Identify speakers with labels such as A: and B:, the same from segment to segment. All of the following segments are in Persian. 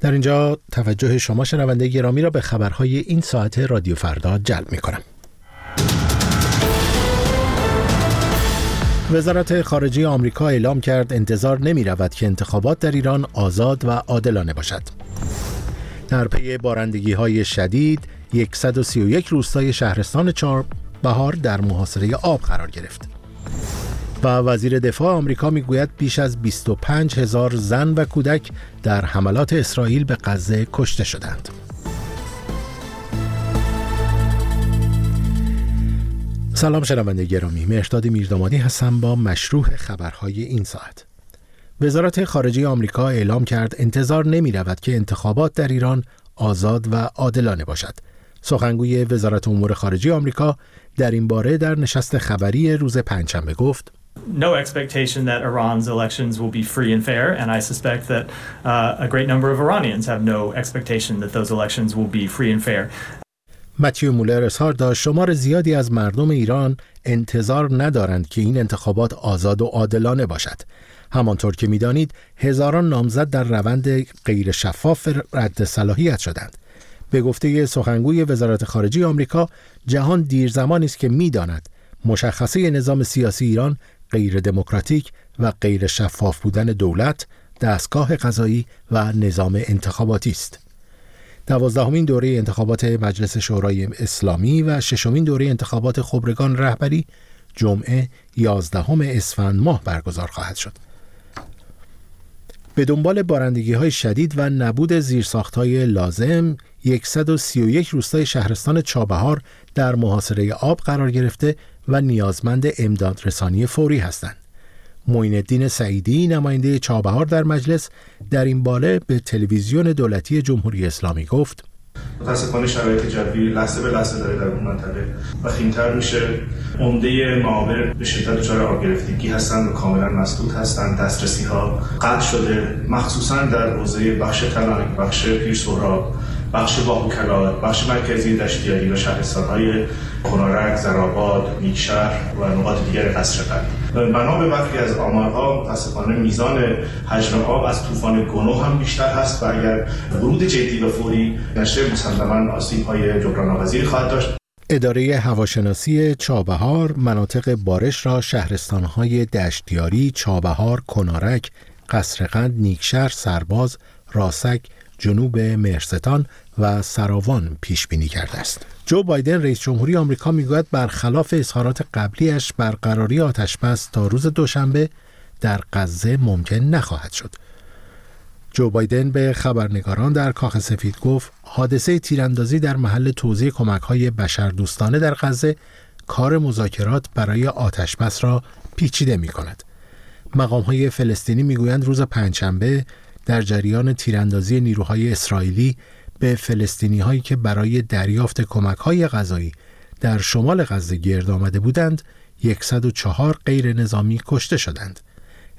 A: در اینجا توجه شما شنونده گرامی را به خبرهای این ساعت رادیو فردا جلب می کنم. وزارت خارجه آمریکا اعلام کرد انتظار نمی رود که انتخابات در ایران آزاد و عادلانه باشد. در پی بارندگی های شدید 131 روستای شهرستان چهار بهار در محاصره آب قرار گرفت. و وزیر دفاع آمریکا می‌گوید بیش از 25 هزار زن و کودک در حملات اسرائیل به غزه کشته شدند. سلام شنونده گرامی مهرداد میردامادی هستم با مشروع خبرهای این ساعت وزارت خارجه آمریکا اعلام کرد انتظار نمی رود که انتخابات در ایران آزاد و عادلانه باشد سخنگوی وزارت امور خارجه آمریکا در این باره در نشست خبری روز پنجشنبه گفت
B: no expectation that Iran's elections will be free and fair, and I suspect that uh, a great number of Iranians have no expectation that those elections will be free and fair.
A: متیو مولر اظهار داشت شمار زیادی از مردم ایران انتظار ندارند که این انتخابات آزاد و عادلانه باشد همانطور که می‌دانید هزاران نامزد در روند غیر شفاف رد صلاحیت شدند به گفته سخنگوی وزارت خارجه آمریکا جهان دیر زمانی است که می‌داند مشخصه نظام سیاسی ایران غیر دموکراتیک و غیر شفاف بودن دولت، دستگاه قضایی و نظام انتخاباتی است. دوازدهمین دوره انتخابات مجلس شورای اسلامی و ششمین دوره انتخابات خبرگان رهبری جمعه 11 اسفند ماه برگزار خواهد شد. به دنبال بارندگی های شدید و نبود زیرساخت های لازم 131 روستای شهرستان چابهار در محاصره آب قرار گرفته و نیازمند امداد رسانی فوری هستند. معین الدین سعیدی نماینده چابهار در مجلس در این باله به تلویزیون دولتی جمهوری اسلامی گفت
C: متاسفانه شرایط جوی لحظه به لحظه داره در اون منطقه و خیمتر میشه. عمده معابر به شدت دچار آب گرفتگی هستند و کاملا مسدود هستند. دسترسی ها قطع شده مخصوصا در حوزه بخش تلانک بخش پیر بخش باهوکلا بخش مرکزی دشتیاری و شهرستانهای کنارک، زراباد، نیکشهر و نقاط دیگر قصر قلب بنا به برخی از آمارها متاسفانه میزان حجم آب از طوفان گنو هم بیشتر هست و اگر ورود جدی و فوری نشه مسلما آسیب های جبران خواهد داشت.
A: اداره هواشناسی چابهار مناطق بارش را شهرستانهای دشتیاری، چابهار، کنارک، قصرقند، نیکشهر، سرباز، راسک، جنوب مرستان و سراوان پیش بینی کرده است. جو بایدن رئیس جمهوری آمریکا می‌گوید برخلاف اظهارات قبلیش برقراری آتشبس تا روز دوشنبه در غزه ممکن نخواهد شد. جو بایدن به خبرنگاران در کاخ سفید گفت حادثه تیراندازی در محل توزیع کمک های بشردوستانه در غزه کار مذاکرات برای آتشبس را پیچیده می کند. مقام های فلسطینی می‌گویند روز پنجشنبه در جریان تیراندازی نیروهای اسرائیلی به فلسطینی هایی که برای دریافت کمک های غذایی در شمال غزه گرد آمده بودند 104 غیر نظامی کشته شدند.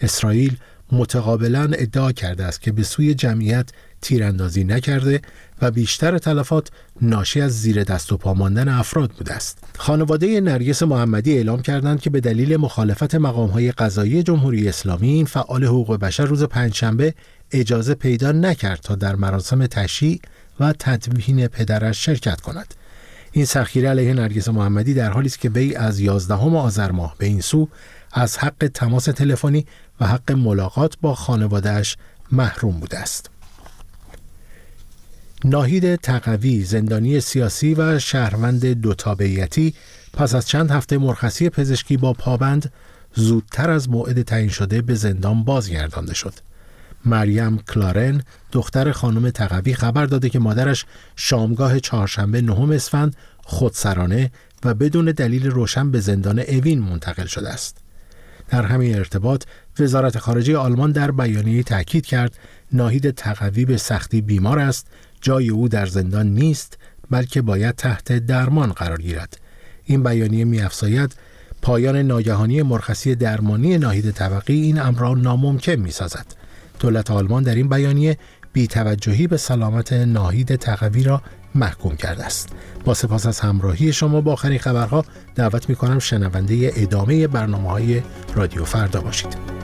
A: اسرائیل متقابلا ادعا کرده است که به سوی جمعیت تیراندازی نکرده و بیشتر تلفات ناشی از زیر دست و پا ماندن افراد بوده است. خانواده نرگس محمدی اعلام کردند که به دلیل مخالفت مقامهای قضایی جمهوری اسلامی این فعال حقوق بشر روز پنجشنبه اجازه پیدا نکرد تا در مراسم تشییع و تدوین پدرش شرکت کند. این سخیره علیه نرگس محمدی در حالی است که وی از 11 آذر ماه به این سو از حق تماس تلفنی و حق ملاقات با خانوادهش محروم بوده است. ناهید تقوی زندانی سیاسی و شهروند دو تابعیتی پس از چند هفته مرخصی پزشکی با پابند زودتر از موعد تعیین شده به زندان بازگردانده شد. مریم کلارن دختر خانم تقوی خبر داده که مادرش شامگاه چهارشنبه نهم اسفند خودسرانه و بدون دلیل روشن به زندان اوین منتقل شده است. در همین ارتباط وزارت خارجه آلمان در بیانیه تاکید کرد ناهید تقوی به سختی بیمار است جای او در زندان نیست بلکه باید تحت درمان قرار گیرد این بیانیه میافزاید پایان ناگهانی مرخصی درمانی ناهید طبقی این امر را ناممکن می‌سازد دولت آلمان در این بیانیه بیتوجهی به سلامت ناهید تقوی را محکوم کرده است. با سپاس از همراهی شما با آخرین خبرها دعوت می کنم شنونده ادامه برنامه های رادیو فردا باشید.